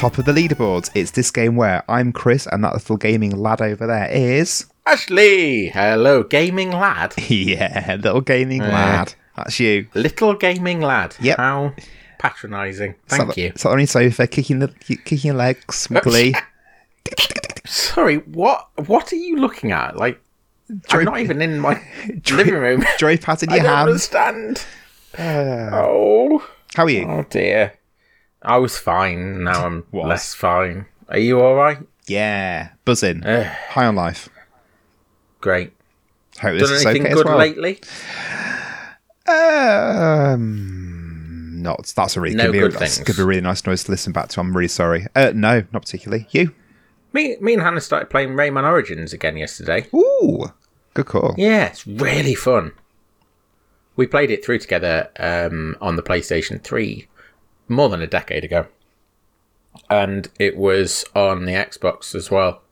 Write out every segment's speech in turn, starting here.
top of the leaderboards. It's this game where I'm Chris and that little gaming lad over there is. Ashley! Hello, gaming lad. Yeah, little gaming lad. That's you. Little gaming lad. Yep. How patronising. Thank the- you. Sat on your sofa, kicking the kicking your legs, glee. Sorry, what what are you looking at? Like, I'm not even in my living room. Joypad in I your don't hand. understand. Uh, Oh, how are you? oh dear. I was fine. Now I'm Was. less fine. Are you all right? Yeah, buzzing. Ugh. High on life. Great. Hope this Done is anything okay good as well. lately? Um, not. That's a really No could be, good that's things. could be a really nice noise to listen back to. I'm really sorry. Uh, no, not particularly. You? Me, me and Hannah started playing Rayman Origins again yesterday. Ooh, good call. Yeah, it's really fun. We played it through together um, on the PlayStation 3 more than a decade ago. And it was on the Xbox as well.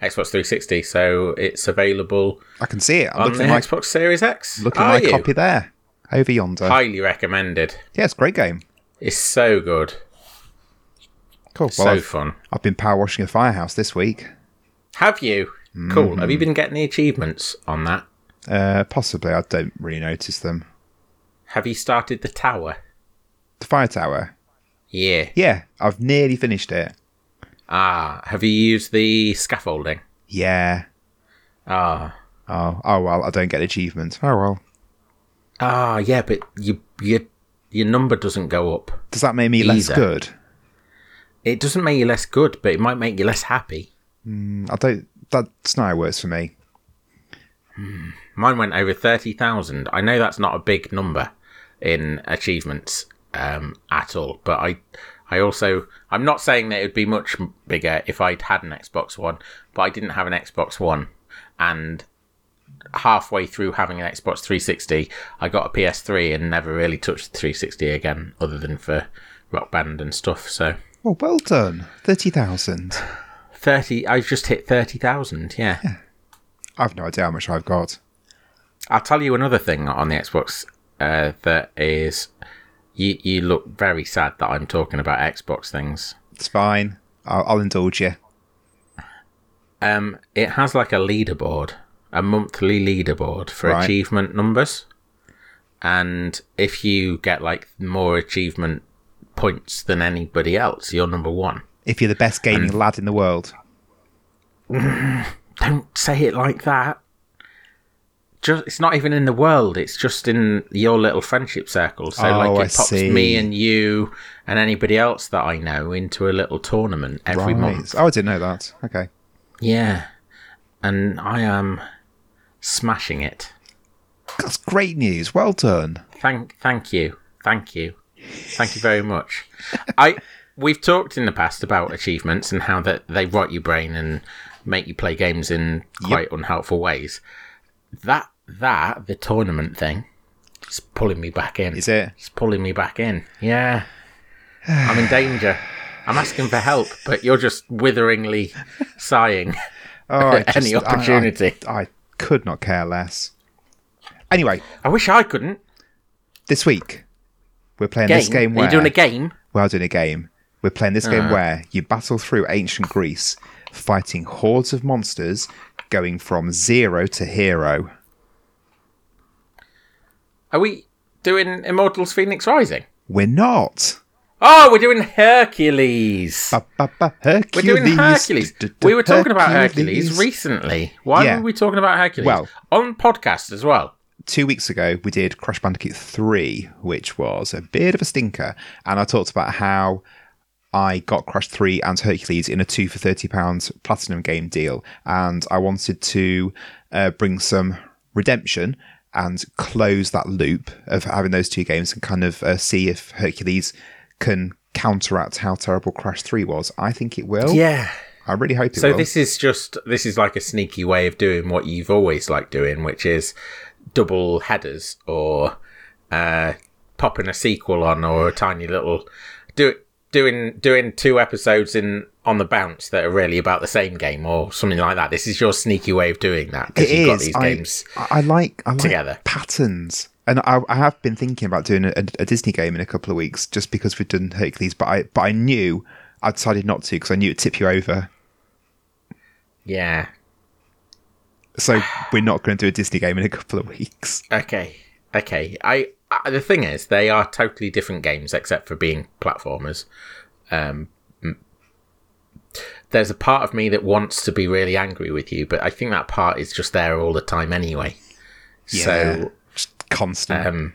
Xbox 360, so it's available I can see it. I'm on looking the at Xbox Series X. looking at my you? copy there, over yonder. Highly recommended. Yeah, it's a great game. It's so good. Cool. Well, so I've, fun. I've been power washing a firehouse this week. Have you? Cool. Mm-hmm. Have you been getting the achievements on that? Uh, possibly. I don't really notice them. Have you started the tower? The fire tower. Yeah. Yeah, I've nearly finished it. Ah, have you used the scaffolding? Yeah. Ah. Oh, oh well. I don't get achievements. Oh well. Ah, yeah, but you, you, your number doesn't go up. Does that make me less Either. good? It doesn't make you less good, but it might make you less happy. I don't. That's not how it works for me. Mine went over 30,000. I know that's not a big number in achievements um, at all, but I I also I'm not saying that it would be much bigger if I'd had an Xbox One, but I didn't have an Xbox One and halfway through having an Xbox 360, I got a PS3 and never really touched the 360 again other than for Rock Band and stuff. So Oh, well done. Thirty thousand. 30 I just hit 30,000, yeah. I've no idea how much I've got. I'll tell you another thing on the Xbox uh, that is you you look very sad that I'm talking about Xbox things. It's fine. I'll, I'll indulge you. Um, it has like a leaderboard, a monthly leaderboard for Right. achievement numbers, and if you get like more achievement points than anybody else, you're number one. If you're the best gaming lad in the world, Don't say it like that. Just, it's not even in the world. It's just in your little friendship circle. So Oh, like I it pops see. me and you and anybody else that I know into a little tournament every right? month. Oh, I didn't know that. Okay. Yeah, and I am smashing it. That's great news. Well done. Thank, thank you, thank you, thank you very much. I we've talked in the past about achievements and how that they rot your brain and make you play games in quite unhelpful ways. That that the tournament thing is pulling me back in. Is it? It's pulling me back in. Yeah, I'm in danger. I'm asking for help, but you're just witheringly sighing. Oh, I Any just- I- opportunity. I, I could not care less. Anyway, I wish I couldn't. this week we're playing Game? this game Are you doing a game? we're doing a game. We're playing this Uh. game where you battle through ancient Greece, fighting hordes of monsters, going from zero to hero. Are we doing Immortals Phoenix Rising? We're not. Oh, we're doing Hercules. Ba, ba, ba, We're doing Hercules. D- d- We were talking about Hercules recently. Why Yeah. were we talking about Hercules? Well- on podcast as well. two weeks ago we did Crash Bandicoot 3, which was a bit of a stinker, and I talked about how I got Crash 3 and Hercules in a 2 for £30 platinum game deal, and I wanted to uh, bring some redemption and close that loop of having those two games and kind of uh, see if Hercules can counteract how terrible Crash 3 was. I think it will. Yeah. I really hope it So will. this is just this is like a sneaky way of doing what you've always liked doing, which is double headers or uh, popping a sequel on or a tiny little do doing doing two episodes in on the bounce that are really about the same game or something like that. This is your sneaky way of doing that because you've got these I, games. I, I like I like together. patterns, and I, I have been thinking about doing a, a Disney game in a couple of weeks, just because we've done Hercules. But I but I knew I decided not to because I knew it'd tip you over. Yeah. So we're not going to do a Disney game in a couple of weeks. Okay. Okay. I, I the thing is, they are totally different games except for being platformers. Um, there's a part of me that wants to be really angry with you, but I think that part is just there all the time anyway. So just constant. um,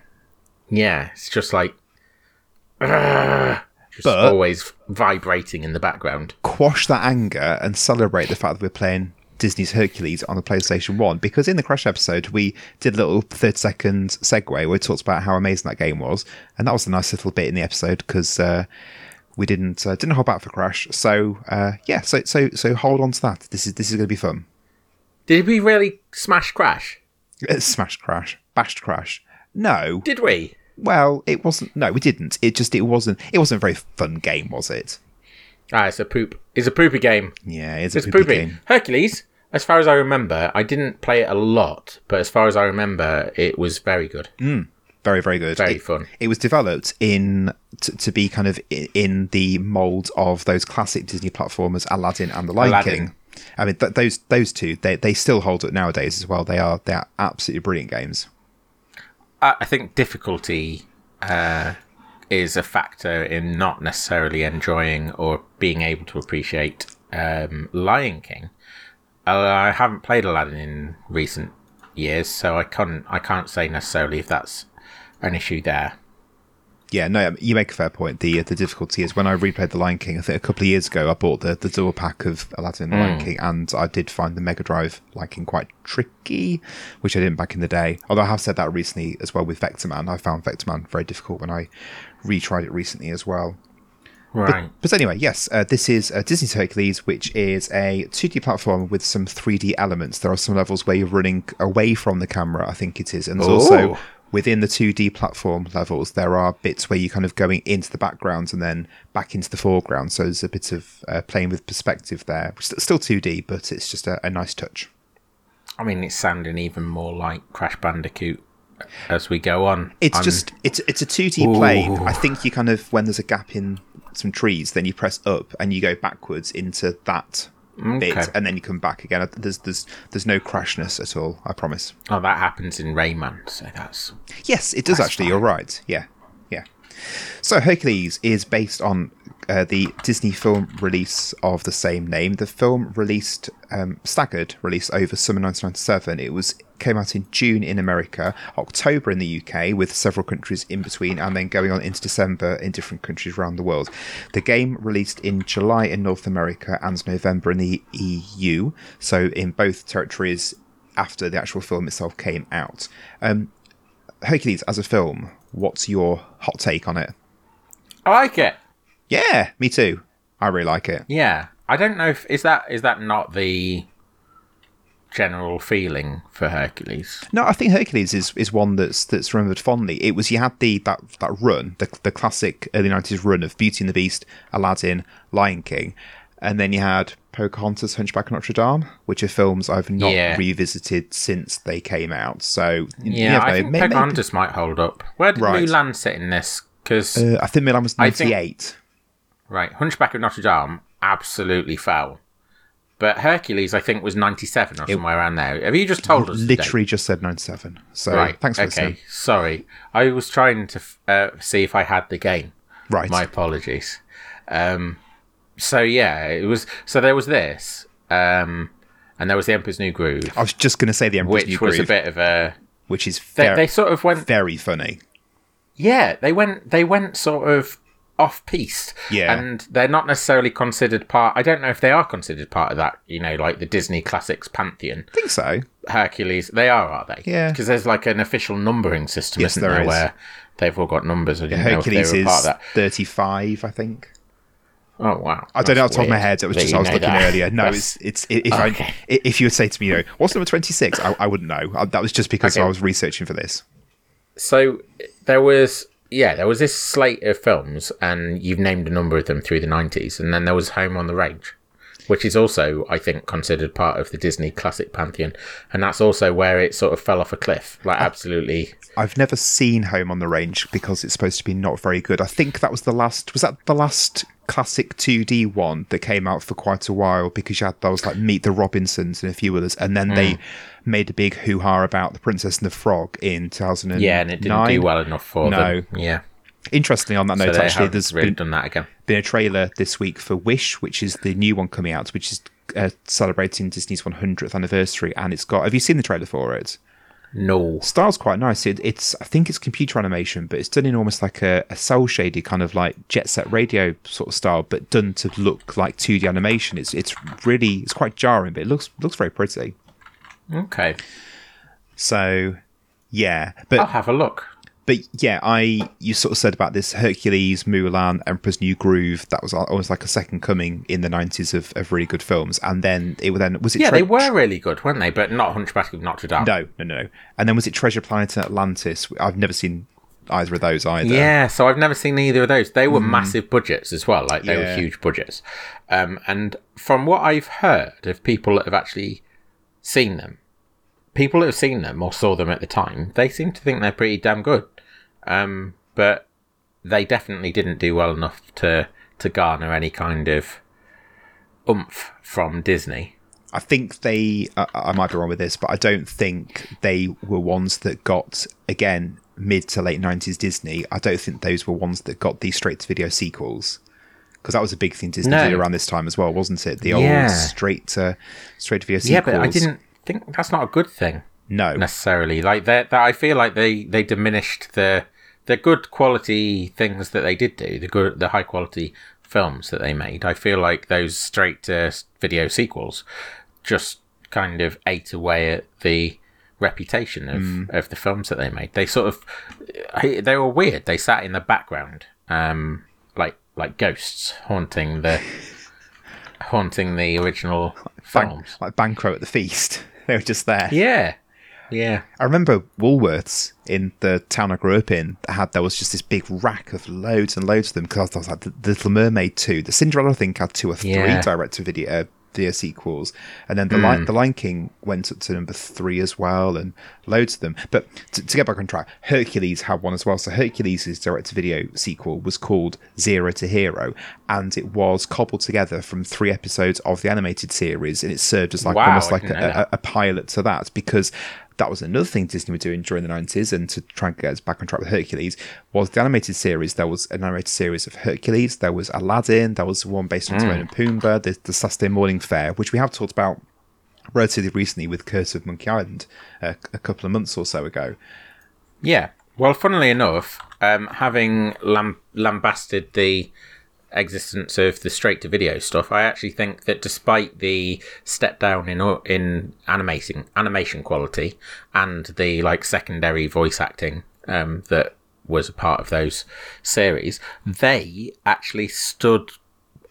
yeah, it's just like just But- always vibrating in the background. quash that anger and celebrate the fact that we're playing Disney's Hercules on the PlayStation 1 because in the Crash episode we did a little 30 second segue where we talked about how amazing that game was and that was a nice little bit in the episode because uh, we didn't uh, didn't hold back for Crash so uh, yeah so so so hold on to that this is this is going to be fun Did we really smash Crash? smash Crash bashed Crash no Did we? well it wasn't no we didn't it just it wasn't it wasn't a very fun game was it Ah, it's a poop. It's a poopy game. yeah it's, It's a poopy poopy. game Hercules, as far as I remember, I didn't play it a lot, but as far as I remember, it was very good. Very very good Very It- fun. it was developed in to, to be kind of in the mold of those classic Disney platformers, Aladdin and The Lion Aladdin. King. I mean, th- those those two they, they still hold up nowadays as well. They are they are absolutely brilliant games. I I think difficulty uh, is a factor in not necessarily enjoying or being able to appreciate um, Lion King. Uh, I haven't played Aladdin in recent years, so I can't I can't say necessarily if that's an issue there. Yeah, no, you make a fair point. The the difficulty is when I replayed The Lion King. I think a couple of years ago, I bought the the dual pack of Aladdin and The Lion King, and I did find the Mega Drive Lion King quite tricky, which I didn't back in the day. Although I have said that recently as well with Vectorman. I found Vectorman very difficult when I retried it recently as well. Right. But anyway, yes, uh, this is uh, Disney's Hercules, which is a 2D platform with some 3D elements. There are some levels where you're running away from the camera, I think it is, and there's also Ooh. Within the 2D platform levels, there are bits where you're kind of going into the background and then back into the foreground. So there's a bit of uh, playing with perspective there. St- Still 2D, but it's just a, a nice touch. I mean, it's sounding even more like Crash Bandicoot as we go on. It's I'm- just it's it's a 2D plane. I think you kind of when there's a gap in some trees, then you press up and you go backwards into that bit, Okay. and then you come back again. There's there's there's no crashness at all. I promise. oh, that happens in Rayman, so that's Yes, it does actually. fine. You're right. Yeah, yeah. So Hercules is based on uh, the Disney film release of the same name. The film released um, staggered release over summer 1997. It was came out in June in America, October in the UK, with several countries in between, and then going on into December in different countries around the world. The game released in July in North America and November in the EU. So in both territories after the actual film itself came out. Um, Hercules as a film, what's your hot take on it? I like it. Yeah, me too. I really like it. Yeah, I don't know if is that is that not the general feeling for Hercules. No, I think Hercules is, is one that's that's remembered fondly. It was you had the that that run, the the classic early nineties run of Beauty and the Beast, Aladdin, Lion King, and then you had Pocahontas, Hunchback of Notre Dame, which are films I've not Yeah. revisited since they came out. So Yeah, I know. think May- maybe- Pocahontas might hold up. Where did Right. Mulan sit in this? Because uh, I think Mulan was ninety eight. right, Hunchback of Notre Dame absolutely fell. But Hercules, I think, was ninety-seven or somewhere around there. Have you just told us? Literally just said ninety seven. So Right. thanks for okay. listening. Sorry, I was trying to uh, see if I had the game. Right. My apologies. Um, so yeah, it was. So there was this, um, and there was the Emperor's New Groove, I was just going to say the Emperor's New Groove. which was a bit of a. which is They, they sort of went. very funny. Yeah, they went. They went sort of off piece. Yeah. and they're not necessarily considered part. I don't know if they are considered part of that. You know, like the Disney classics pantheon. I think so. Hercules, they are, are they? Yeah. Because there's like an official numbering system, Yes, isn't there there, is. where they've all got numbers. I didn't know if Hercules they were part is of that. 35, I think. Oh wow! I don't know off the top of my head. It was just I was looking earlier. No, it's it's if Okay. I if you would say to me, you know, what's number twenty six? I, I wouldn't know. Uh, That was just because Okay. I was researching for this. so there was yeah there was this slate of films, and you've named a number of them through the nineties, and then there was Home on the Range, which is also, I think, considered part of the Disney classic pantheon, and that's also where it sort of fell off a cliff. Like, absolutely. I've never seen Home on the Range because it's supposed to be not very good. I think that was the last. Was that the last classic 2D one that came out for quite a while because you had those like Meet the Robinsons and a few others, and then they hmm. made a big hoo ha about the Princess and the Frog in 2009. Yeah, and it didn't do well enough for No. them. Yeah. Interestingly, on that So note, they actually, there's really been, done that again. been a trailer this week for Wish, which is the new one coming out, which is uh, celebrating Disney's 100th anniversary, and it's got. Have you seen the trailer for it? No. style's quite nice. It, it's I think it's computer animation, but it's done in almost like a, a cel shaded kind of like jet set radio sort of style, but done to look like 2D animation. It's it's really it's quite jarring, but it looks looks very pretty. Okay. So yeah, but I'll have a look. But yeah, I you sort of said about this Hercules, Mulan, Emperor's New Groove. That was almost like a second coming in the nineties of, of really good films, and then it then was it Yeah, Tre- they were really good, weren't they? But not Hunchback of Notre Dame. no no no, and then was it Treasure Planet and Atlantis? I've never seen either of those either. Yeah, so I've never seen either of those. They were massive budgets as well, like they Yeah. were huge budgets. Um, and from what I've heard of people that have actually seen them, people that have seen them or saw them at the time, they seem to think they're pretty damn good. Um, but they definitely didn't do well enough to to garner any kind of oomph from Disney. I think they. I, I might be wrong with this, but I don't think they were ones that got again mid to late nineties Disney. I don't think those were ones that got the straight to video sequels because that was a big thing Disney No. did around this time as well, wasn't it? The Yeah. old straight to straight to video sequels. Yeah, but I didn't think that's not a good thing. No, necessarily. Like that, that I feel like they they diminished the the good quality things that they did do, the good the high quality films that they made. I feel like those straight to video sequels just kind of ate away at the reputation of, of the films that they made. They sort of they were weird. They sat in the background, um, like like ghosts haunting the haunting the original Ban- films. like Banquo at the feast. They were just there. Yeah, yeah. I remember Woolworths in the town I grew up in had there was just this big rack of loads and loads of them because there was like the, the Little Mermaid two, the Cinderella I think had two or three Yeah. direct to video video sequels, and then the Lion the Lion King went up to number three as well, and loads of them. But to, to get back on track, Hercules had one as well. So Hercules' direct to video sequel was called Zero to Hero, and it was cobbled together from three episodes of the animated series, and it served as like Wow, almost like a, a, a pilot to that because that was another thing Disney were doing during the 90s and to try and get us back on track with Hercules was the animated series. There was an animated series of Hercules. There was Aladdin. There was one based on Timon and Pumbaa the, the Saturday Morning Fare which we have talked about relatively recently with Curse of Monkey Island uh, a couple of months or so ago. Yeah. Well, funnily enough, um, having lam- lambasted the existence of the straight to video stuff, I actually think that despite the step down in in animating animation quality and the like secondary voice acting um, that was a part of those series, they actually stood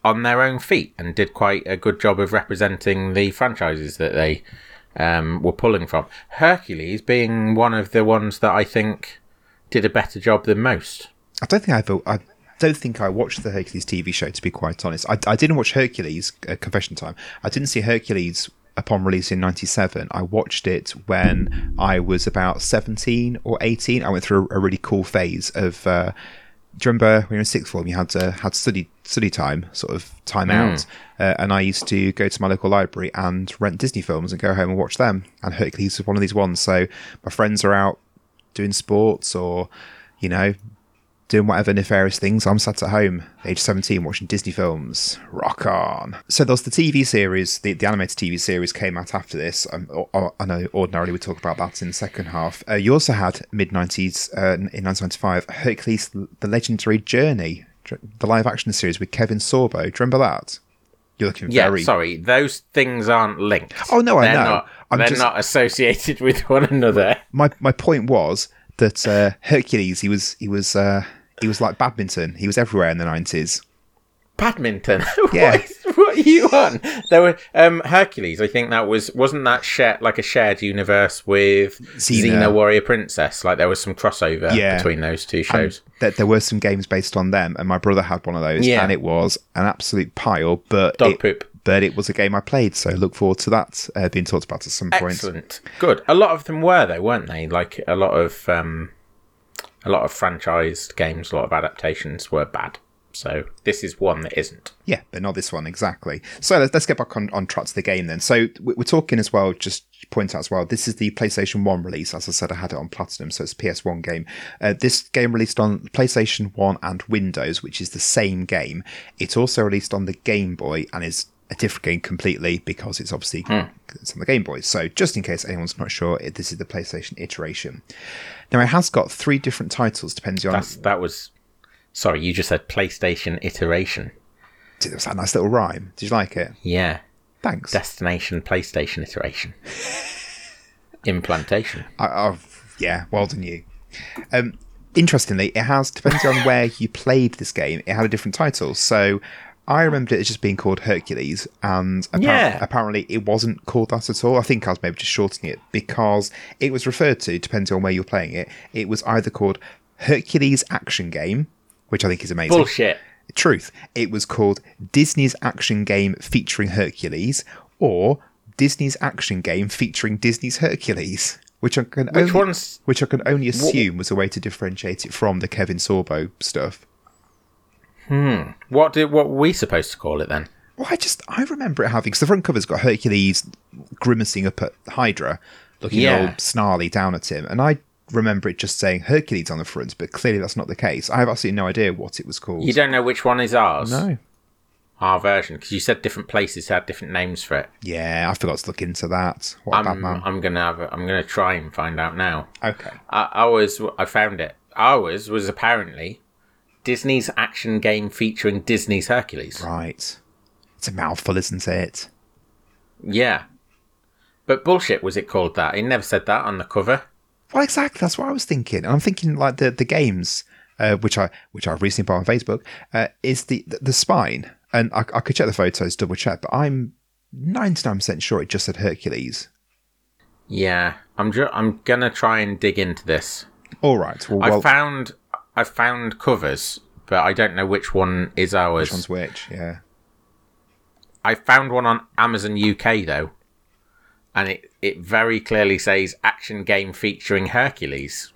on their own feet and did quite a good job of representing the franchises that they um, were pulling from. Hercules being one of the ones that I think did a better job than most. I don't think I've I don't think I watched the Hercules TV show to be quite honest. I, I didn't watch Hercules uh, confession time. I didn't see Hercules upon release in 97 i watched it when i was about 17 or 18 i went through a, really cool phase of uh do you remember when you were in sixth form you had to had study study time sort of time out? Uh, and i used to go to my local library and rent disney films and go home and watch them. And hercules was one of these ones. So my friends are out doing sports or you know doing whatever nefarious things. I'm sat at home, age 17, watching Disney films. Rock on. So there's the TV series, the, the animated TV series came out after this. Um, I know ordinarily we talk about that in the second half. Uh, you also had mid 90s, uh, in 1995, Hercules The Legendary Journey, the live action series with Kevin Sorbo. Do you remember that? You're looking Yeah, very. sorry, those things aren't linked. Oh, no, I they're know. Not, they're just- not associated with one another. My, my point was that uh, Hercules, he was, he was, uh, he was like badminton. He was everywhere in the 90s. Badminton. Yeah. what, is- what are you on? There were um, Hercules. I think that was wasn't that shared like a shared universe with Xena. Xena, Warrior Princess. Like there was some crossover Yeah. between those two shows. that there were some games based on them, and my brother had one of those, Yeah. and it was an absolute pile. But Dog it, poop. but it was a game I played, so look forward to that uh, being talked about at some point. Excellent. Good. A lot of them were though, weren't they? Like a lot of um, a lot of franchised games, a lot of adaptations were bad. So this is one that isn't. Yeah, but not this one exactly. So let's, let's get back on, on track to the game then. So we- we're talking as well, just point out as well, this is the PlayStation 1 release. As I said, I had it on Platinum, so it's a PS1 game. Uh, this game released on PlayStation 1 and Windows, which is the same game. It's also released on the Game Boy and is a different game completely because it's obviously it's on the Game Boy. So just in case anyone's not sure, this is the PlayStation iteration. Now it has got three different titles depending on. That's that was. Sorry, you just said PlayStation iteration. It was that nice little rhyme. Did you like it? Yeah. Thanks. Destination PlayStation iteration. Implantation. I, I've, yeah, well done you. Um, interestingly, it has depending on where you played this game, it had a different title. So I remembered it as just being called Hercules, and appar- Yeah. apparently it wasn't called that at all. I think I was maybe just shortening it because it was referred to, depending on where you're playing it, it was either called Hercules Action Game, which I think is amazing. Bullshit. Truth. It was called Disney's Action Game featuring Hercules, or Disney's Action Game featuring Disney's Hercules, which I can Which only, one's which I can only assume was a way to differentiate it from the Kevin Sorbo stuff. Hmm. what did what were we supposed to call it then? Well, I just I remember it having because the front cover's got Hercules grimacing up at Hydra, looking Yeah. all snarly down at him, and I remember it just saying Hercules on the front, but clearly that's not the case. I have absolutely no idea what it was called. You don't know which one is ours. no. Our version, because you said different places had different names for it. Yeah, I forgot to look into that. What I'm, man. I'm gonna have. A, I'm gonna try and find out now. Okay. I, ours, I found it. Ours was apparently Disney's action game featuring Disney's Hercules. Right. It's a mouthful, isn't it? Yeah, but bullshit. Was it called that? It never said that on the cover. Well, exactly. That's what I was thinking. And I'm thinking like the the games, uh, which I which I've recently bought on Facebook, uh, is the, the the spine. And I, I could check the photos, double check, but I'm 99% sure it just said Hercules. Yeah, I'm. Ju- I'm gonna try and dig into this. All right. Well, I well found. I found covers, but I don't know which one is ours. which one's which? Yeah. I found one on Amazon UK though, and it, it very clearly says action game featuring Hercules.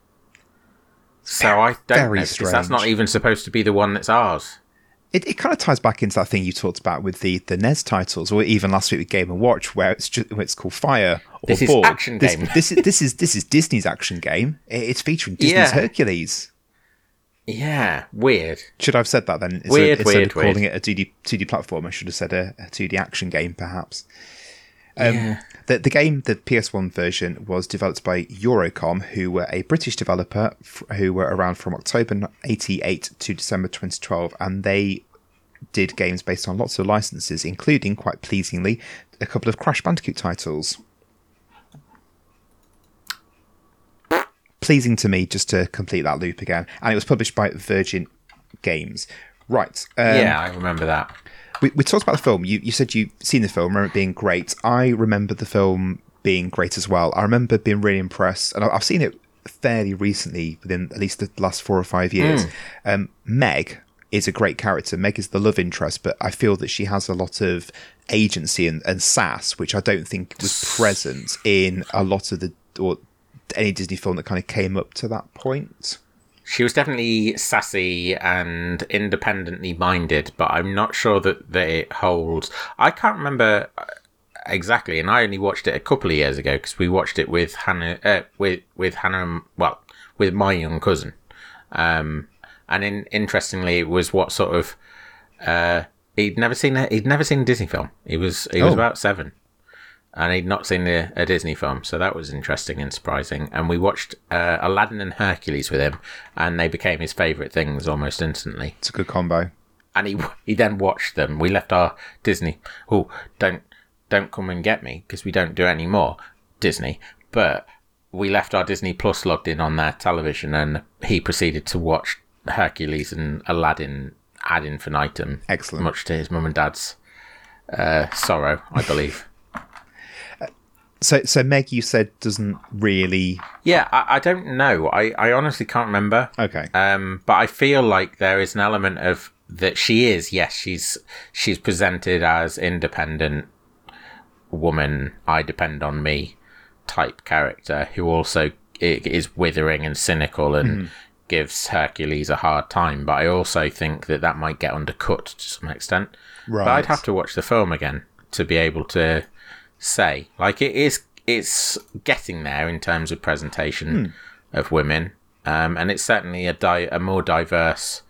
So I don't very know because that's not even supposed to be the one that's ours. It, it kind of ties back into that thing you talked about with the, the NES titles, or even last week with Game and Watch, where it's just where it's called Fire or This is action this, game. This is this is this is Disney's action game. It's featuring Disney's Yeah. Hercules. Yeah, weird. Should I have said that then? Instead, Weird, instead weird, of calling weird. it a 2D, 2D platform, I should have said a, a 2D action game, perhaps. Um, yeah. The, the game, the PS1 version, was developed by Eurocom, who were a British developer f- who were around from October 88 to December 2012, and they did games based on lots of licenses, including, quite pleasingly, a couple of Crash Bandicoot titles. Pleasing to me, just to complete that loop again. And it was published by Virgin Games. Right. Um, yeah, I remember that. we, we talked about the film. You, you said you've seen the film, remember it being great. I remember the film being great as well. I remember being really impressed, and I've seen it fairly recently, within at least the last four or five years. Um, Meg is a great character. Meg is the love interest, but I feel that she has a lot of agency and, and sass, which I don't think was present in a lot of the or any Disney film that kind of came up to that point. She was definitely sassy and independently minded, but I'm not sure that, that it holds. I can't remember uh, exactly, and I only watched it a couple of years ago because we watched it with Hannah, uh, with with Hannah, and- well, with my young cousin. Um, and in, interestingly, it was what sort of uh, he'd never seen a, he'd never seen a Disney film. He was he was Oh. about seven and he'd not seen a, a Disney film, so that was interesting and surprising. And we watched uh, Aladdin and Hercules with him, and they became his favourite things almost instantly. It's a good combo. And he he then watched them. We left our Disney. Oh, don't don't come and get me because we don't do any more Disney. But we left our Disney Plus logged in on their television, and he proceeded to watch Hercules and Aladdin ad infinitum. Excellent. much to his mum and dad's uh, sorrow, I believe. So, so Meg, you said doesn't really. Yeah, I, I don't know. I, I honestly can't remember. Okay. Um, but I feel like there is an element of that she is. Yes, she's she's presented as independent woman. I depend on me type character who also is withering and cynical and mm. gives Hercules a hard time. But I also think that that might get undercut to some extent. Right. But I'd have to watch the film again to be able to say like it is. It's getting there in terms of presentation mm. of women, um, and it's certainly a di- a more diverse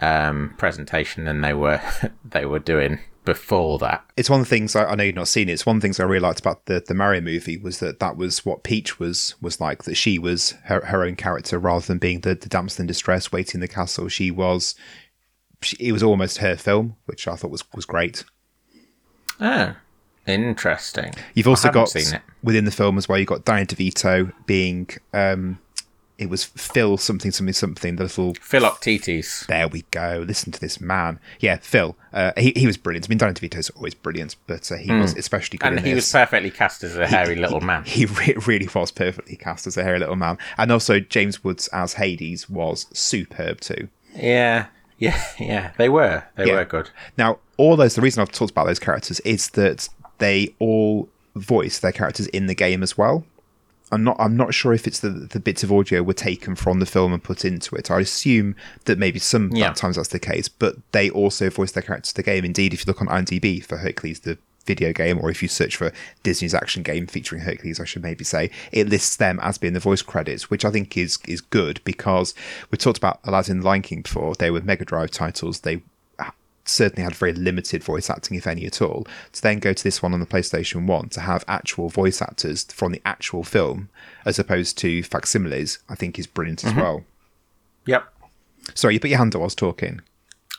um, presentation than they were they were doing before that. It's one of the things I, I, know you've not seen it. It's one of the things I really liked about the the Mario movie was that that was what Peach was was like. That she was her, her own character rather than being the, the damsel in distress waiting in the castle. She was. She, it was almost her film, which I thought was was great. Oh, interesting. You've also got within the film as well. You've got Danny DeVito being um, it was Phil something something something. The little Phil Philoctetes. There we go. Listen to this man. Yeah, Phil. Uh, he he was brilliant. I mean, Danny DeVito's always brilliant, but uh, he mm. was especially good. And he this. was perfectly cast as a hairy he, little man. He, he really was perfectly cast as a hairy little man, and also James Woods as Hades was superb too. Yeah, yeah, yeah. They were. They yeah. were good. Now, all those. The reason I've talked about those characters is that they all voice their characters in the game as well. I'm not. I'm not sure if it's the the bits of audio were taken from the film and put into it. I assume that maybe some yeah. times that's the case, but they also voice their characters to the game. Indeed, if you look on IMDb for Hercules, the video game, or if you search for Disney's action game featuring Hercules, I should maybe say, it lists them as being the voice credits, which I think is is good because we talked about Aladdin Lion King before. They were Mega Drive titles. They certainly had very limited voice acting, if any at all. To then go to this one on the PlayStation 1 to have actual voice actors from the actual film as opposed to facsimiles, I think is brilliant mm-hmm. as well. Yep. Sorry, you put your hand up while I was talking.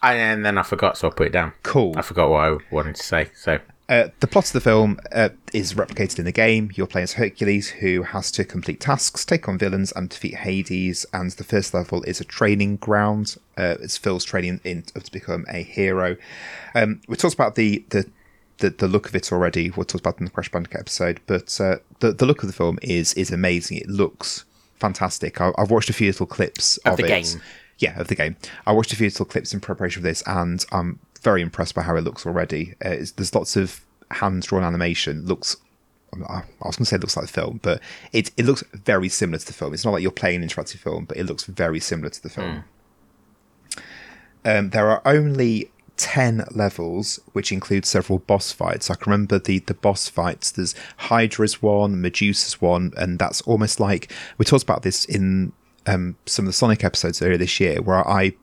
and then I forgot, so I put it down. Cool. I forgot what I wanted to say. So uh, the plot of the film uh, is replicated in the game. You're playing as Hercules, who has to complete tasks, take on villains, and defeat Hades. And the first level is a training ground. Uh, it's Phil's training in, to become a hero. Um, we talked about the, the the, the look of it already. We talked about in the Crash Bandicoot episode, but uh, the the look of the film is is amazing. It looks fantastic. I, have watched a few little clips of, of the it. game. Yeah, of the game. I watched a few little clips in preparation for this, and I'm very impressed by how it looks already. Uh, there's lots of hand drawn animation. Looks, I was going to say it looks like the film, but it it looks very similar to the film. It's not like you're playing an interactive film, but it looks very similar to the film. Mm. Um, there are only 10 levels, which include several boss fights. I can remember the, the boss fights. There's Hydra's one, Medusa's one, and that's almost like we talked about this in um, some of the Sonic episodes earlier this year, where I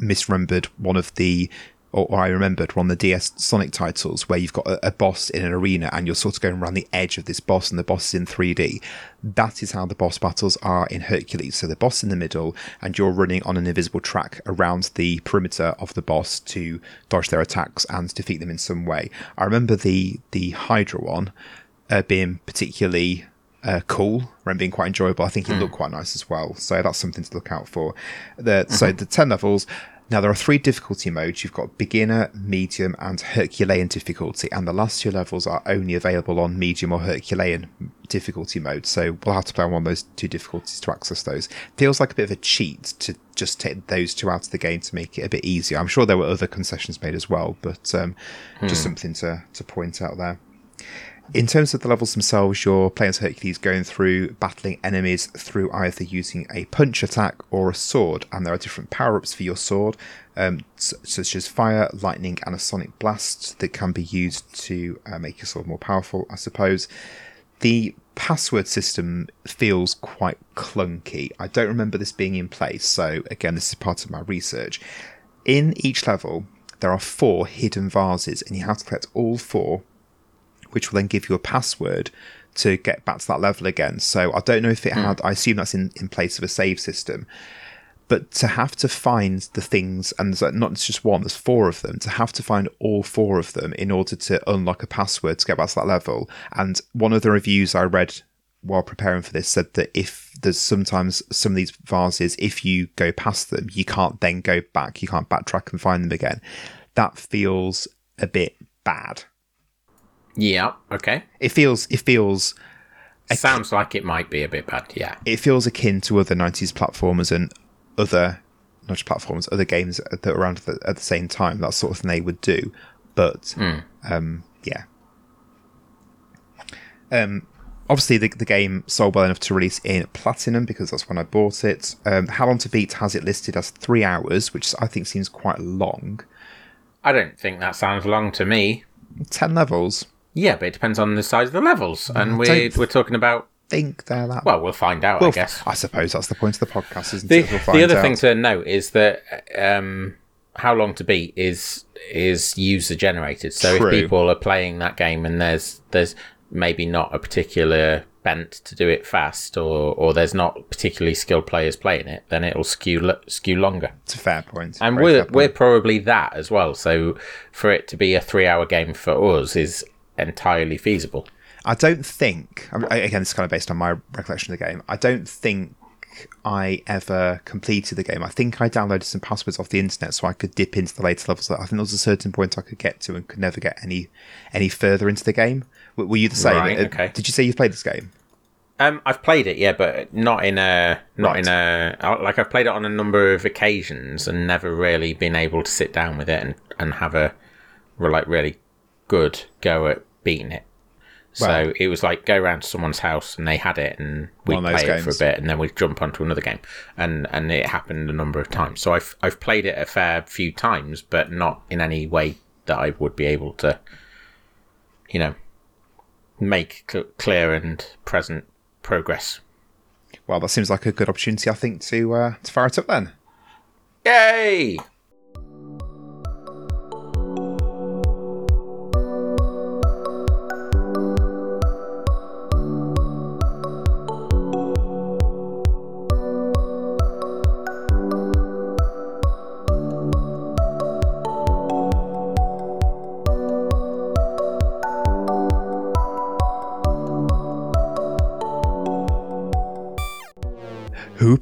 misremembered one of the or, or, I remembered one of the DS Sonic titles where you've got a, a, boss in an arena and you're sort of going around the edge of this boss and the boss is in 3D. That is how the boss battles are in Hercules. So the boss in the middle and you're running on an invisible track around the perimeter of the boss to dodge their attacks and defeat them in some way. I remember the the Hydra one uh, being particularly uh, cool and being quite enjoyable. I think it mm. looked quite nice as well. So that's something to look out for. The, mm-hmm. So the 10 levels now, there are three difficulty modes. You've got beginner, medium, and Herculean difficulty, and the last two levels are only available on medium or Herculean difficulty mode. So we'll have to play on one of those two difficulties to access those. Feels like a bit of a cheat to just take those two out of the game to make it a bit easier. I'm sure there were other concessions made as well, but um, hmm. just something to, to point out there. In terms of the levels themselves, playing as Hercules going through battling enemies through either using a punch attack or a sword, and there are different power ups for your sword, um, such as fire, lightning, and a sonic blast that can be used to uh, make your sword more powerful, I suppose. The password system feels quite clunky. I don't remember this being in place, so again, this is part of my research. In each level, there are four hidden vases, and you have to collect all four which will then give you a password to get back to that level again. So I don't know if it mm. had, I assume that's in, in place of a save system. But to have to find the things, and there's not just one, there's four of them, to have to find all four of them in order to unlock a password to get back to that level. And one of the reviews I read while preparing for this said that if there's sometimes some of these vases, if you go past them, you can't then go back, you can't backtrack and find them again. That feels a bit bad. Yeah. Okay. It feels. It feels. It sounds like it might be a bit bad. Yeah. It feels akin to other '90s platformers and other not just platforms, other games that were around at the, at the same time. That sort of thing they would do. But um, yeah. Um, obviously, the, the game sold well enough to release in platinum because that's when I bought it. Um, How Long to Beat has it listed as three hours, which I think seems quite long. I don't think that sounds long to me. Ten levels. Yeah, but it depends on the size of the levels, and we're we're talking about. Think they're that. Well, we'll find out, Well, I guess. I suppose that's the point of the podcast, isn't The, it? We'll the other out. thing to note is that um, how long to beat is is user generated. So True. if people are playing that game and there's there's maybe not a particular bent to do it fast, or or there's not particularly skilled players playing it, then it'll skew skew longer. it's a fair point. And Very we're point. we're probably that as well. So for it to be a three hour game for us is entirely feasible. I don't think. Again, it's kind of based on my recollection of the game. I don't think I ever completed the game. I think I downloaded some passwords off the internet so I could dip into the later levels. I think there was a certain point I could get to and could never get any any further into the game. Were you the same? Right, Uh, okay. Did you say you've played this game? Um, I've played it, yeah, but not in a not Right. in a uh, like I've played it on a number of occasions and never really been able to sit down with it and, and have a like really good go at beating it. So Well- it was like go around to someone's house and they had it and we'd play it for a bit and then we'd jump onto another game and and it happened a number of times. So I've I've played it a fair few times, but not in any way that I would be able to, you know, make cl- clear and present progress. Well, that seems like a good opportunity, I think, to uh, to fire it up then. Yay!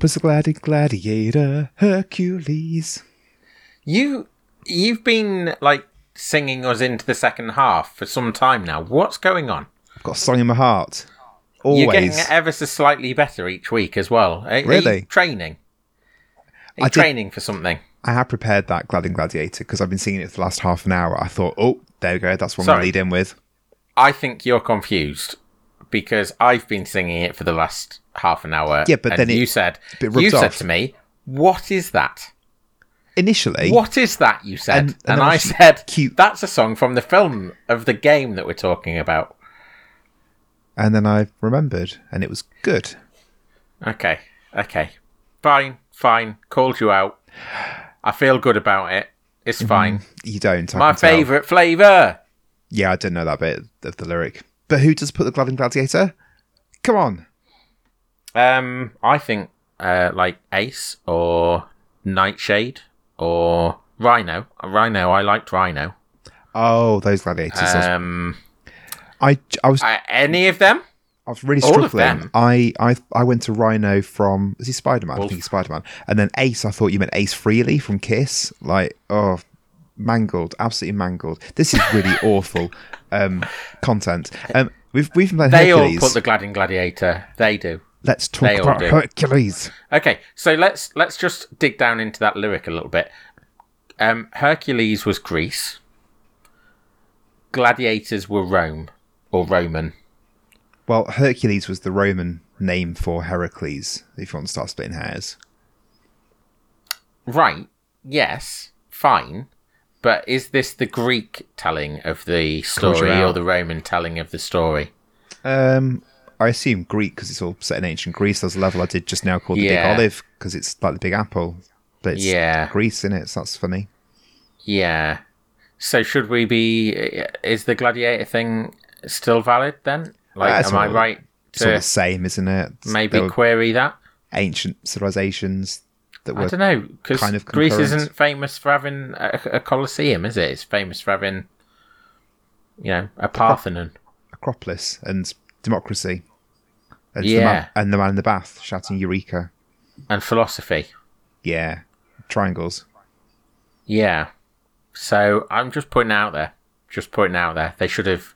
A gladi gladiator, Hercules. You you've been like singing us into the second half for some time now. What's going on? I've got a song in my heart. You're Always. getting ever so slightly better each week as well. Are, are you Really? training? Are you I did- training for something? I have prepared that Glad and Gladiator because I've been singing it for the last half an hour. I thought, oh, there we go. That's one Sorry. we lead in with. I think you're confused because I've been singing it for the last half an hour. Yeah, but and then it- you said you said off. to me, "What is that? Initially, What is that?" You said, And- and, and I said, cute- "That's a song from the film of the game that we're talking about." and then I remembered, and it was good. Okay, okay, fine, fine. Called you out. I feel good about it. It's mm-hmm. fine. You don't. I My favourite flavour. Yeah, I didn't know that bit of the lyric. But who does put the glove in Gladiator? Come on. Um, I think uh, like Ace or Nightshade or Rhino. Rhino, I liked Rhino. Oh, those gladiators. Um, I, I was uh, any of them? I was really struggling. them. I, I I went to Rhino from is he Spider Man? I think he's Spider Man. And then Ace, I thought you meant Ace Frehley from Kiss. Like, oh mangled, absolutely mangled. This is really awful um, content. Um, we've we've been playing They Hercules. all put the Glad Gladiator. They do. Let's talk they about. Hercules. Okay, so let's let's just dig down into that lyric a little bit. Um, Hercules was Greece. Gladiators were Rome or Roman. Well, Hercules was the Roman name for Heracles. If you want to start splitting hairs, Right. Yes. Fine. But is this the Greek telling of the story or the Roman telling of the story? um, I assume Greek because it's all set in ancient Greece. There's a level I did just now called the Yeah. Big Olive because it's like the Big Apple, but it's Yeah. Greece in it. So that's funny. Yeah. So should we be? Is the gladiator thing still valid then? Like, That's am I right? It's all the same, isn't it? maybe query that? ancient civilizations that I don't know because kind of Greece isn't famous for having a, a colosseum, is it? It's famous for having, you know, a Parthenon. Acropolis and democracy. And the, Yeah. man, and the man in the bath shouting "Eureka!" and philosophy. Yeah, triangles. Yeah. So I'm just putting it out there. Just putting it out there. They should have.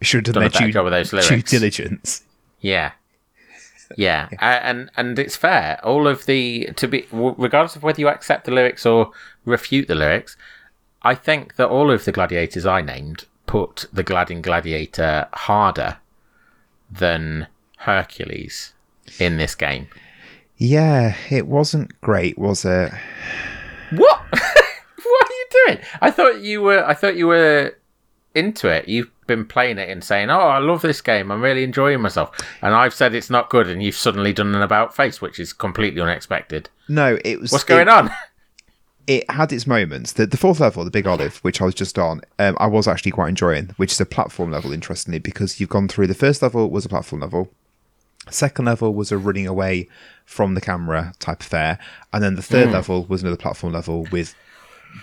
Should have Done done a better their job with those due, due diligence. Yeah. Yeah, uh, and and it's fair. All of the to be regardless of whether you accept the lyrics or refute the lyrics, I think that all of the gladiators I named put the Gladin Gladiator harder than Hercules in this game. Yeah, it wasn't great, was it? What? what are you doing? I thought you were. I thought you were into it. You've been playing it and saying, "Oh, I love this game. I'm really enjoying myself." And I've said it's not good, and you've suddenly done an about face, which is completely unexpected. No, it was. What's going it, on? It had its moments. The, the fourth level, the Big Olive, which I was just on, um, I was actually quite enjoying, which is a platform level, interestingly, because you've gone through the first level was a platform level. Second level was a running away from the camera type affair, and then the third level was another platform level with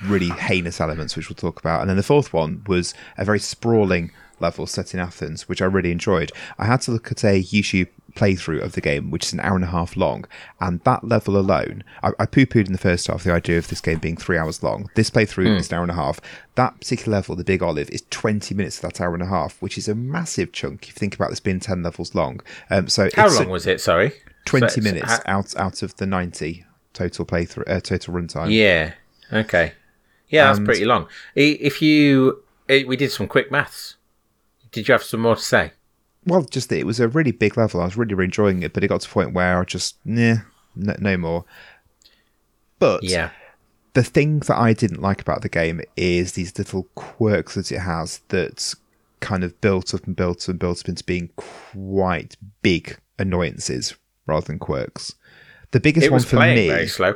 really heinous elements, which we'll talk about. And then the fourth one was a very sprawling level set in Athens, which I really enjoyed. I had to look at a YouTube playthrough of the game, which is an hour and a half long, and that level alone, I, I poo pooed in the first half the idea of this game being three hours long. This playthrough is an hour and a half. That particular level, the Big Olive, is 20 minutes of that hour and a half, which is a massive chunk if you think about this being 10 levels long. Um, so How it's a- long was it? Sorry, 20 So- minutes out out of the 90 total playthrough, uh, total runtime. Yeah. Okay. Yeah, that's And- pretty long. If you, we did some quick maths. Did you have some more to say? Well, just that it was a really big level. I was really, really enjoying it, but it got to a point where I just, nah, no, no more. But Yeah. the thing that I didn't like about the game is these little quirks that it has that kind of built up and built up and built up into being quite big annoyances rather than quirks. The biggest one for me, very slow.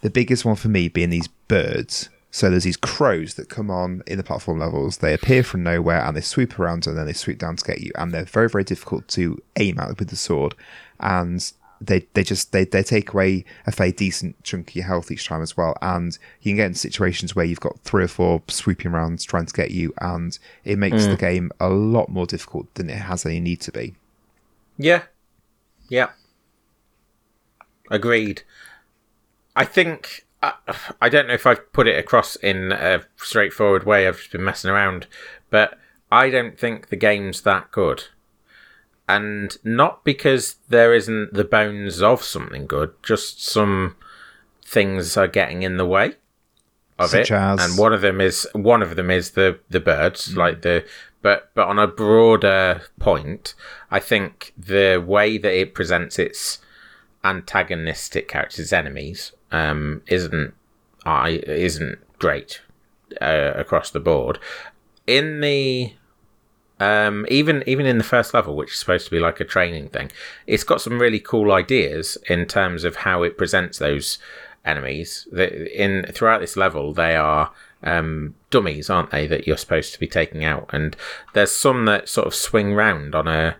the biggest one for me being these birds. So there's these crows that come on in the platform levels. They appear from nowhere and they swoop around and then they swoop down to get you. And they're very, very difficult to aim at with the sword. And they they just they, they take away a fair decent chunk of your health each time as well. And you can get in situations where you've got three or four swooping around trying to get you, and it makes the hmm. game a lot more difficult than it has any need to be. Yeah. Yeah. Agreed. I think I, I don't know if I've put it across in a straightforward way. I've just been messing around, but I don't think the game's that good. And not because there isn't the bones of something good, just some things are getting in the way of Such it. as? And one of them is one of them is the the birds, hmm. like the but but on a broader point, I think the way that it presents its antagonistic characters, enemies, um, isn't I isn't great uh, across the board. In the um, even even in the first level, which is supposed to be like a training thing, it's got some really cool ideas in terms of how it presents those enemies. That in throughout this level, they are um, dummies, aren't they? That you're supposed to be taking out, and there's some that sort of swing round on a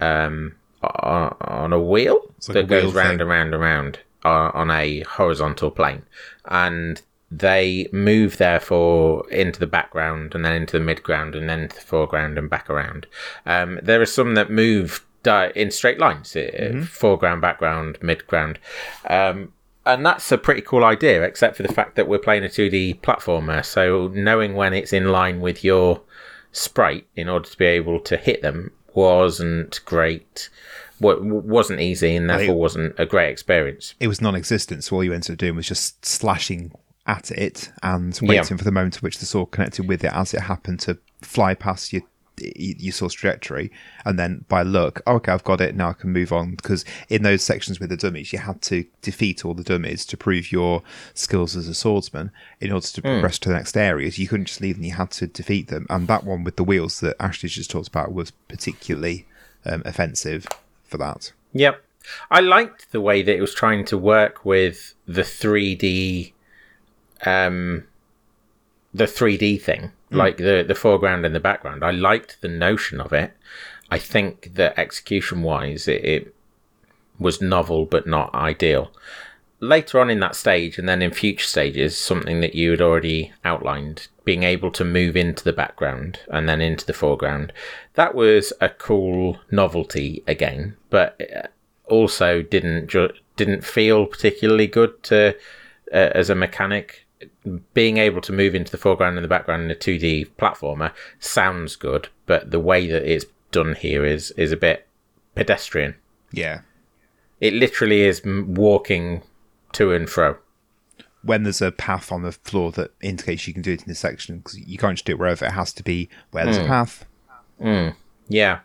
um, on a wheel like that a wheel goes round thing. and round and round uh, on a horizontal plane, and they move therefore into the background and then into the midground and then into the foreground and back around. Um, there are some that move di- in straight lines, uh, foreground, background, midground. Um, and that's a pretty cool idea, except for the fact that we're playing a 2D platformer. So knowing when it's in line with your sprite in order to be able to hit them wasn't great. Wa- wasn't easy and therefore wasn't a great experience. it was non-existent. So all you ended up doing was just slashing at it and waiting for the moment at which the sword connected with it as it happened to fly past your your sword's trajectory, and then by luck, oh, okay, I've got it now. I can move on because in those sections with the dummies, you had to defeat all the dummies to prove your skills as a swordsman in order to progress to the next areas. You couldn't just leave them; you had to defeat them. And that one with the wheels that Ashley just talked about was particularly um, offensive for that. Yep. I liked the way that it was trying to work with the 3D um the 3D thing, like the the foreground and the background. I liked the notion of it. I think that execution wise it, it was novel but not ideal. Later on in that stage and then in future stages, something that you had already outlined, being able to move into the background and then into the foreground, that was a cool novelty again, but uh, also didn't ju- didn't feel particularly good to uh, as a mechanic. Being able to move into the foreground and the background in a 2D platformer sounds good, but the way that it's done here is is a bit pedestrian. Yeah. it literally is walking to and fro. When there's a path on the floor that indicates you can do it in this section, because you can't just do it wherever it has to be where there's a path. Yeah.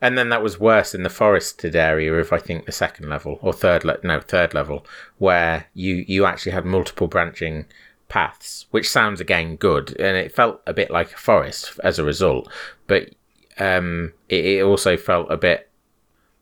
And then that was worse in the forested area of I think the second level or third le- no third level where you you actually had multiple branching paths, which sounds again good, and it felt a bit like a forest as a result, but um, it, it also felt a bit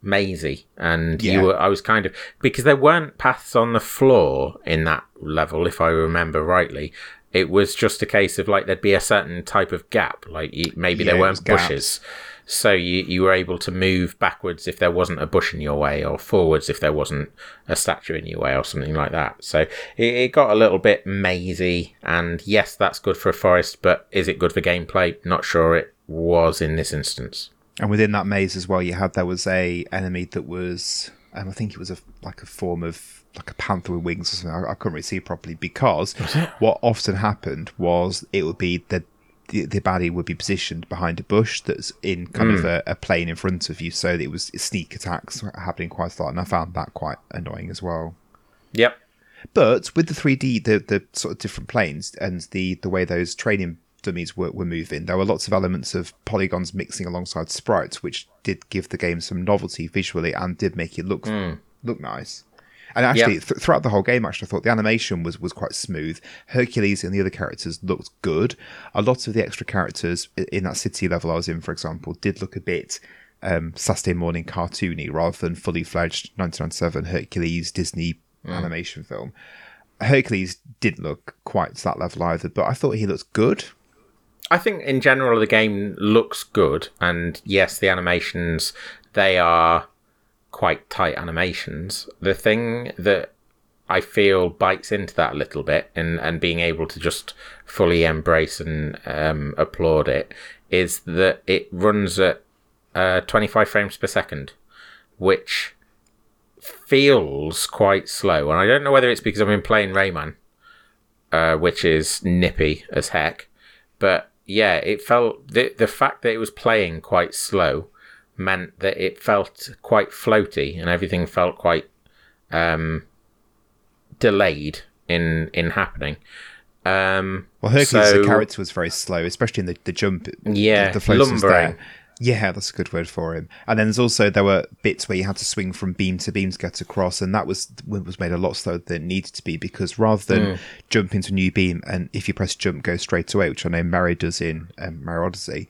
mazy, and Yeah. you were I was kind of because there weren't paths on the floor in that level, if I remember rightly. It was just a case of like there'd be a certain type of gap, like you, maybe Yeah, there weren't gaps. bushes, so you you were able to move backwards if there wasn't a bush in your way, or forwards if there wasn't a statue in your way, or something like that. So it, it got a little bit mazy, and yes, that's good for a forest, but is it good for gameplay? Not sure it was in this instance. And within that maze as well, you had there was a enemy that was, um, I think it was a like a form of like a panther with wings or something. I, I couldn't really see properly because what often happened was it would be the the, the baddie would be positioned behind a bush that's in kind of a, a plane in front of you, so it was sneak attacks happening quite a lot, and I found that quite annoying as well. Yep. But with the 3D, the, the sort of different planes and the, the way those training dummies were, were moving, there were lots of elements of polygons mixing alongside sprites, which did give the game some novelty visually and did make it look look nice. And actually, Yeah. th- throughout the whole game, actually, I thought the animation was, was quite smooth. Hercules and the other characters looked good. A lot of the extra characters in that city level I was in, for example, did look a bit um, Saturday morning cartoony rather than fully fledged 1997 Hercules Disney animation film. Hercules didn't look quite to that level either, but I thought he looked good. I think in general the game looks good, and yes, the animations they are quite tight animations. The thing that I feel bites into that a little bit, and and being able to just fully embrace and um, applaud it is that it runs at uh, 25 frames per second, which feels quite slow. And I don't know whether it's because I've been playing Rayman, uh, which is nippy as heck, but yeah, it felt the the fact that it was playing quite slow meant that it felt quite floaty and everything felt quite um, delayed in in happening. Um, Well, Hercules, so- the character was very slow, especially in the, the jump. Yeah, the, the lumbering. Yeah, that's a good word for him. And then there's also there were bits where you had to swing from beam to beam to get across, and that was was made a lot slower than it needed to be because rather than Mm. jump into a new beam and if you press jump go straight away, which I know Mario does in um, Mario Odyssey,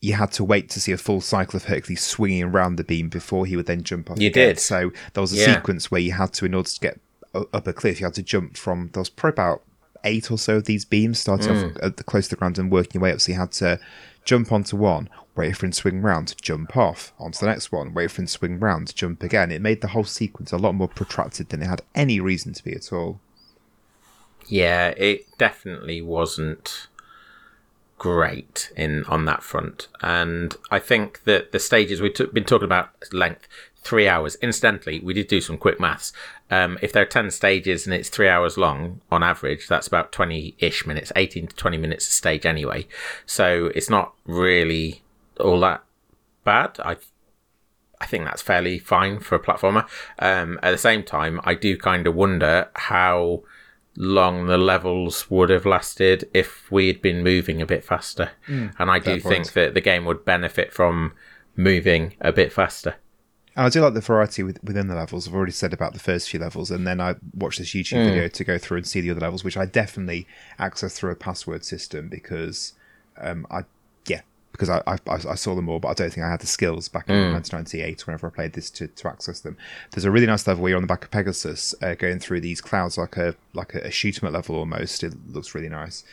you had to wait to see a full cycle of Hercules swinging around the beam before he would then jump off. You again. did. So there was a Yeah. sequence where you had to, in order to get up a cliff, you had to jump from. There was probably about eight or so of these beams, starting Mm. off at the close to the ground and working your way up. So you had to jump onto one, wait for him to swing round, jump off onto the next one, wait for him to swing round, jump again. It made the whole sequence a lot more protracted than it had any reason to be at all. Yeah, it definitely wasn't great in on that front, and I think that the stages we've t- been talking about length three hours. Incidentally, we did do some quick maths. Um, if there are ten stages and it's three hours long on average, that's about twenty-ish minutes, eighteen to twenty minutes a stage anyway. So it's not really all that bad. I I think that's fairly fine for a platformer. Um, at the same time, I do kind of wonder how long the levels would have lasted if we had been moving a bit faster. and I do fair think that the game would benefit from moving a bit faster. And I do like the variety with, within the levels. I've already said about the first few levels, and then I watched this YouTube video to go through and see the other levels, which I definitely access through a password system because, um, I because I, I I saw them all, but I don't think I had the skills back in 1998 whenever I played this to, to access them. There's a really nice level where you're on the back of Pegasus, uh, going through these clouds like a like a, a shoot 'em up level almost. It looks really nice.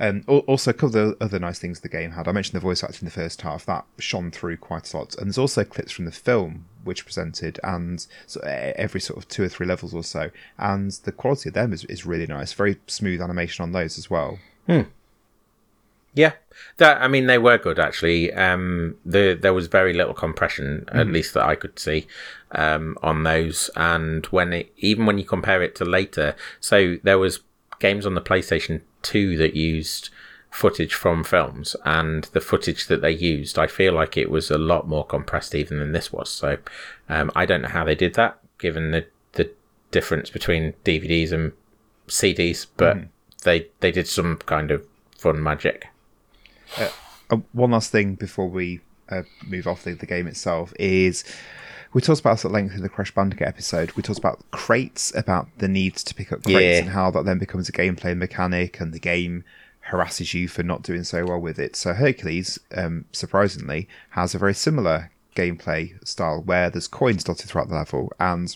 Um, also, a couple of other nice things the game had. I mentioned the voice acting in the first half; that shone through quite a lot. And there's also clips from the film which presented, and so every sort of two or three levels or so. And the quality of them is, is really nice. Very smooth animation on those as well. Yeah, that I mean they were good actually. Um, the there was very little compression, at least that I could see, um, on those. And when it even when you compare it to later, so there was games on the PlayStation Two that used footage from films, and the footage that they used, I feel like it was a lot more compressed even than this was. So um, I don't know how they did that, given the the difference between DVDs and CDs, but Mm-hmm. they they did some kind of fun magic. Uh, one last thing before we uh, move off the, the game itself is we talked about this at length in the Crash Bandicoot episode. We talked about crates, about the need to pick up crates, Yeah. and how that then becomes a gameplay mechanic, and the game harasses you for not doing so well with it. So Hercules, um, surprisingly, has a very similar gameplay style where there's coins dotted throughout the level, and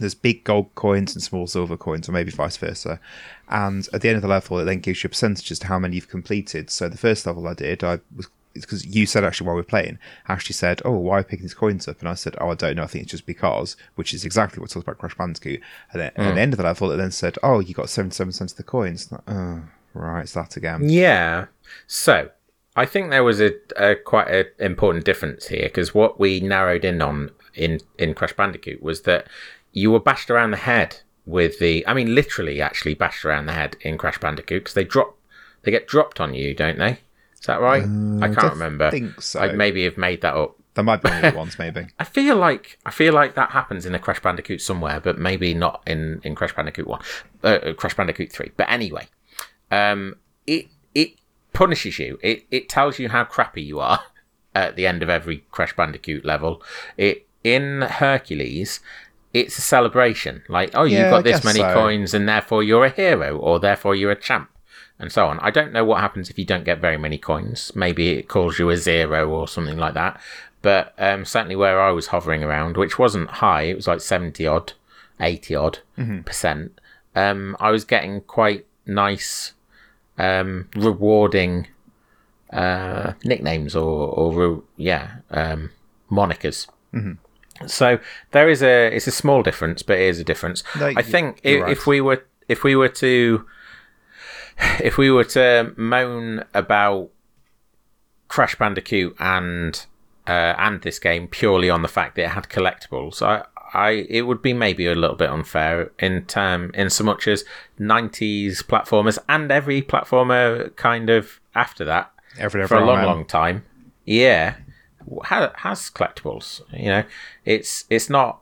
there's big gold coins and small silver coins, or maybe vice versa. And at the end of the level, it then gives you a percentage as to how many you've completed. So the first level I did, I was because you said actually while we are playing, actually said, "Oh, why are you picking these coins up?" And I said, "Oh, I don't know. I think it's just because," which is exactly what talks about Crash Bandicoot. And then at the hmm. end of the level, it then said, "Oh, you got seventy-seven cents of the coins." Like, oh, right, it's that again. Yeah. So I think there was a, a quite an important difference here because what we narrowed in on in in Crash Bandicoot was that you were bashed around the head with the. I mean, literally, actually bashed around the head in Crash Bandicoot because they drop, they get dropped on you, don't they? Is that right? I can't remember. think so. I maybe have made that up. There might be only ones, maybe. I feel like I feel like that happens in a Crash Bandicoot somewhere, but maybe not in in Crash Bandicoot one, uh, uh, Crash Bandicoot three. But anyway, um, it it punishes you. It it tells you how crappy you are at the end of every Crash Bandicoot level. It in Hercules. It's a celebration, like oh, Yeah, you've got I this many so. coins, and therefore you're a hero, or therefore you're a champ, and so on. I don't know what happens if you don't get very many coins. Maybe it calls you a zero or something like that. But um, certainly where I was hovering around, which wasn't high, it was like 70 odd, 80 odd percent, um, I was getting quite nice, um, rewarding uh, nicknames or, or yeah, um, monikers. So there is a it's a small difference, but it is a difference. No, I think if, right. if we were if we were to if we were to moan about Crash Bandicoot and uh, and this game purely on the fact that it had collectibles, I I it would be maybe a little bit unfair in term in so much as '90s platformers and every platformer kind of after that Every for a long, long time. Yeah, ha- has collectibles. You know, it's it's not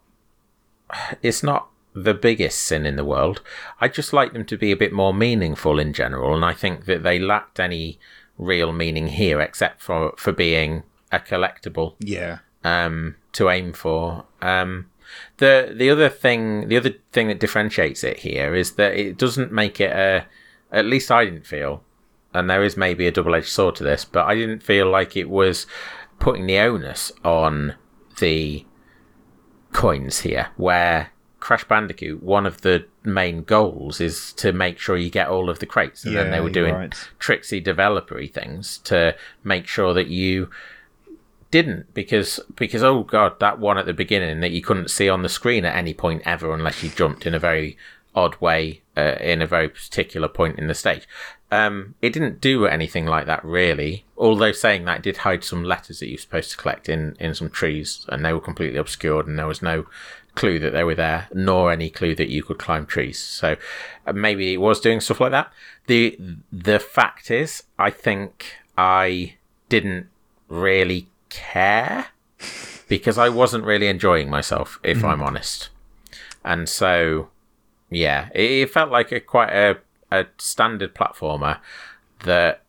it's not the biggest sin in the world. I just like them to be a bit more meaningful in general, and I think that they lacked any real meaning here, except for for being a collectible Yeah. um, to aim for. Um, the the other thing the other thing that differentiates it here is that it doesn't make it a. At least I didn't feel, and there is maybe a double edged sword to this, but I didn't feel like it was putting the onus on the coins here, where Crash Bandicoot, one of the main goals is to make sure you get all of the crates, and then they were doing right. tricksy developery things to make sure that you didn't because because oh god that one at the beginning that you couldn't see on the screen at any point ever unless you jumped in a very odd way uh, in a very particular point in the stage um it didn't do anything like that really. Although saying that did hide some letters that you're supposed to collect in in some trees and they were completely obscured and there was no clue that they were there nor any clue that you could climb trees. So uh, maybe it was doing stuff like that. The the fact is i think i didn't really care because I wasn't really enjoying myself, if I'm honest. And so, yeah, it, it felt like a quite a, a standard platformer that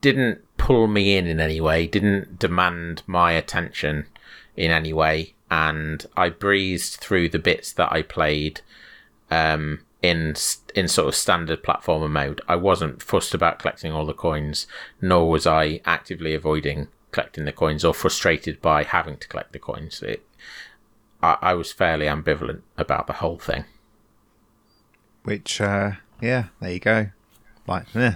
didn't pull me in in any way, didn't demand my attention in any way, and I breezed through the bits that I played um, in in sort of standard platformer mode. I wasn't fussed about collecting all the coins, nor was I actively avoiding collecting the coins or frustrated by having to collect the coins. It, I, was fairly ambivalent about the whole thing. Which, uh, yeah, there you go. Like, eh,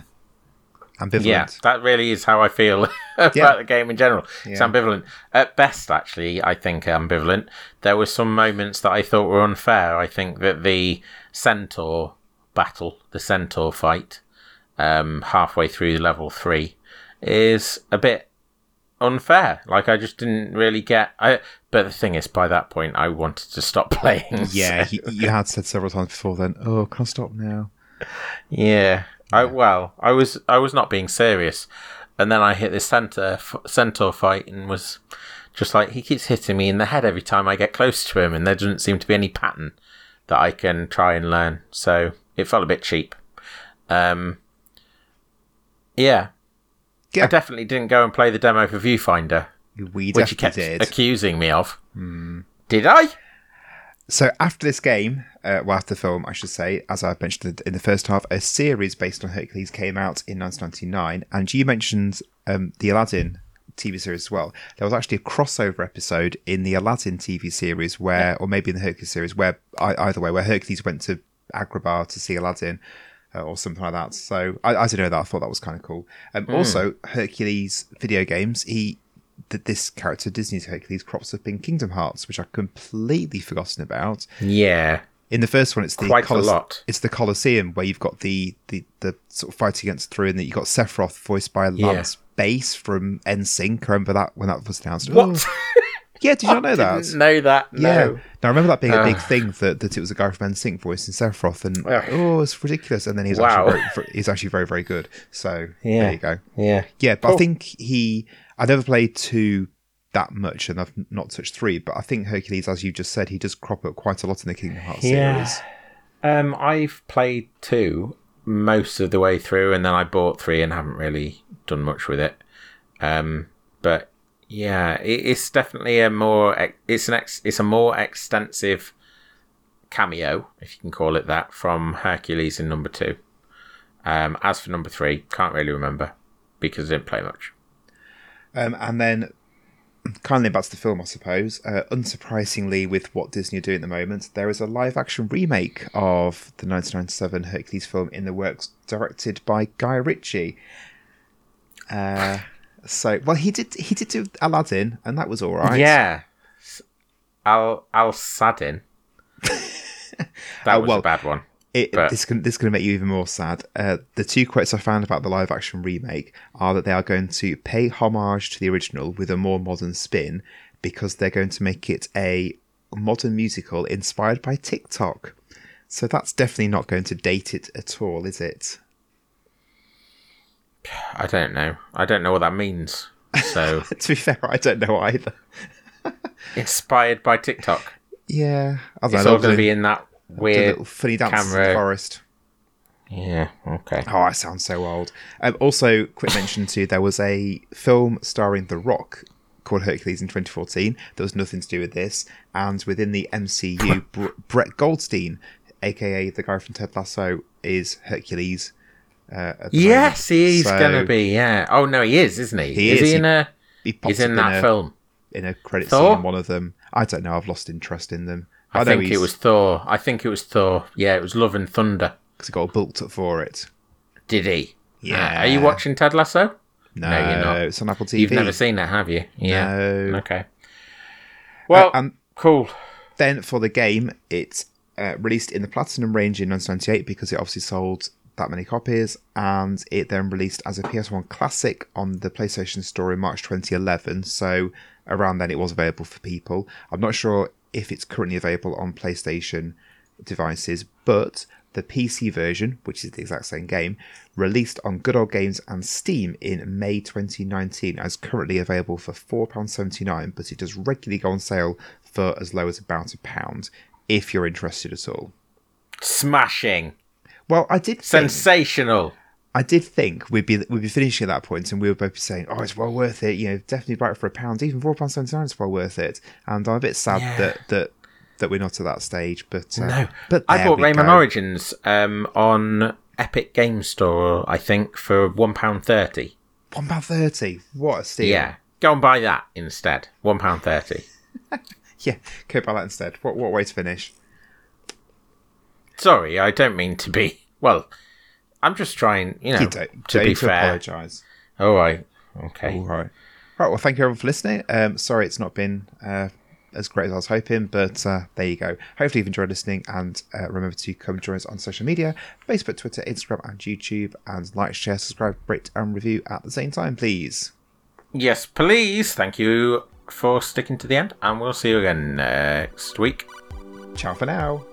ambivalent. Yeah, that really is how I feel about Yeah. the game in general. It's ambivalent. At best, actually, I think ambivalent. There were some moments that I thought were unfair. I think that the centaur battle, the centaur fight, um, halfway through level three, is a bit unfair. Like I just didn't really get. I but the thing is, by that point, I wanted to stop playing. Yeah, so- you, you had said several times before then, oh, can I stop now? Yeah. I well, I was I was not being serious, and then I hit this center f- centaur fight and was Just like he keeps hitting me in the head every time I get close to him, and there doesn't seem to be any pattern that I can try and learn. So it felt a bit cheap. Um, yeah. Yeah. I definitely didn't go and play the demo for Viewfinder, We which he kept did. accusing me of. Did I? So after this game, uh, well, after the film, I should say, as I mentioned in the first half, a series based on Hercules came out in 1999, and you mentioned um, the Aladdin TV series as well. There was actually a crossover episode in the Aladdin TV series where, or maybe in the Hercules series, where either way, where Hercules went to Agrabah to see Aladdin. Uh, or something like that. So I, I didn't know that. I thought that was kind of cool. Um, Also, Hercules video games. He that this character Disney's Hercules crops up in Kingdom Hearts, which I've completely forgotten about. Yeah. In the first one, it's the Quite a lot. It's the Colosseum where you've got the the, the sort of fight against through, and that you've got Sephiroth voiced by Lance Bass from NSYNC. I remember that when that was announced. What? Oh, yeah, did you not know that? Didn't know that. No. Yeah. Now I remember that being a big thing that, that it was a guy from voice in Sephiroth, and Ugh. oh, it's ridiculous. And then he's Wow. actually very, he's actually very very good. So Yeah. there you go. Yeah. Yeah, but I think he. I never played two that much, and I've not touched three. But I think Hercules, as you just said, he does crop up quite a lot in the Kingdom Hearts Yeah. series. Um, I've played two most of the way through, and then I bought three and haven't really done much with it. Um, but yeah, it, it's definitely a more it's an ex- it's a more extensive cameo, if you can call it that, from Hercules in number two. Um, as for number three, can't really remember because I didn't play much. Um, and then, kindly to the film, I suppose. Uh, unsurprisingly, with what Disney are doing at the moment, there is a live-action remake of the 1997 Hercules film in the works, directed by Guy Ritchie. Uh, so, well, he did he did do Aladdin, and that was all right. Yeah, Al Al Sadin. that Oh, was well, a bad one. It, But- this can this going to make you even more sad. Uh, the two quotes I found about the live action remake are that they are going to pay homage to the original with a more modern spin because they're going to make it a modern musical inspired by TikTok. So that's definitely not going to date it at all, is it? I don't know. I don't know what that means. So to be fair, I don't know either. inspired by TikTok. Yeah, I It's know. all going to be in that weird. funny dances in the forest. Yeah. Okay. Oh, I sound so old. Um, also, quick mention too, there was a film starring The Rock called Hercules in 2014. There was nothing to do with this. And within the MCU, Br- Brett Goldstein, aka the guy from Ted Lasso, is Hercules. Uh, Yes, moment. he's So, going to be. Yeah. Oh no, he is, isn't he? He is is, he in a? He He's in up that a, film. in a credit Thor? scene in one of them. I don't know. I've lost interest in them. I, know think it was Thor. I think it was Thor. Yeah, it was Love and Thunder. Because he got booked up for it. Did he? Yeah. Uh, are you watching Ted Lasso? No, No, you're not. it's on Apple TV. You've never seen it, have you? Yeah. No. Okay. Well, Uh, and cool. Then for the game, it's uh, released in the Platinum range in 1998 because it obviously sold that many copies, and it then released as a PS1 classic on the PlayStation Store in March 2011. So around then, it was available for people. I'm not sure if it's currently available on PlayStation devices, but the PC version, which is the exact same game, released on Good Old Games and Steam in May 2019, as currently available for £4.79, but it does regularly go on sale for as low as about a pound if you're interested at all. Smashing. Well, I did think, Sensational. I did think we'd be we'd be finishing at that point, and we would both be saying, "Oh, it's well worth it." You know, definitely buy it for a pound, even four pounds seventy nine is well worth it. And I'm a bit sad Yeah. that that that we're not at that stage. But uh, No, but I bought Rayman go. Origins um, on Epic Game Store. I think for one pound thirty. One pound thirty. What a steal! Yeah, go and buy that instead. One pound thirty. yeah. Go buy that instead. What what way to finish? Sorry, I don't mean to be. Well, I'm just trying, you know, You to be to fair. apologise. All right. Okay. All right. Right. Well, thank you everyone for listening. Um, sorry it's not been uh, as great as I was hoping, but uh, there you go. Hopefully you've enjoyed listening, and uh, remember to come join us on social media: Facebook, Twitter, Instagram, and YouTube. And like, share, subscribe, rate, and review at the same time, please. Yes, please. Thank you for sticking to the end, and we'll see you again next week. Ciao for now.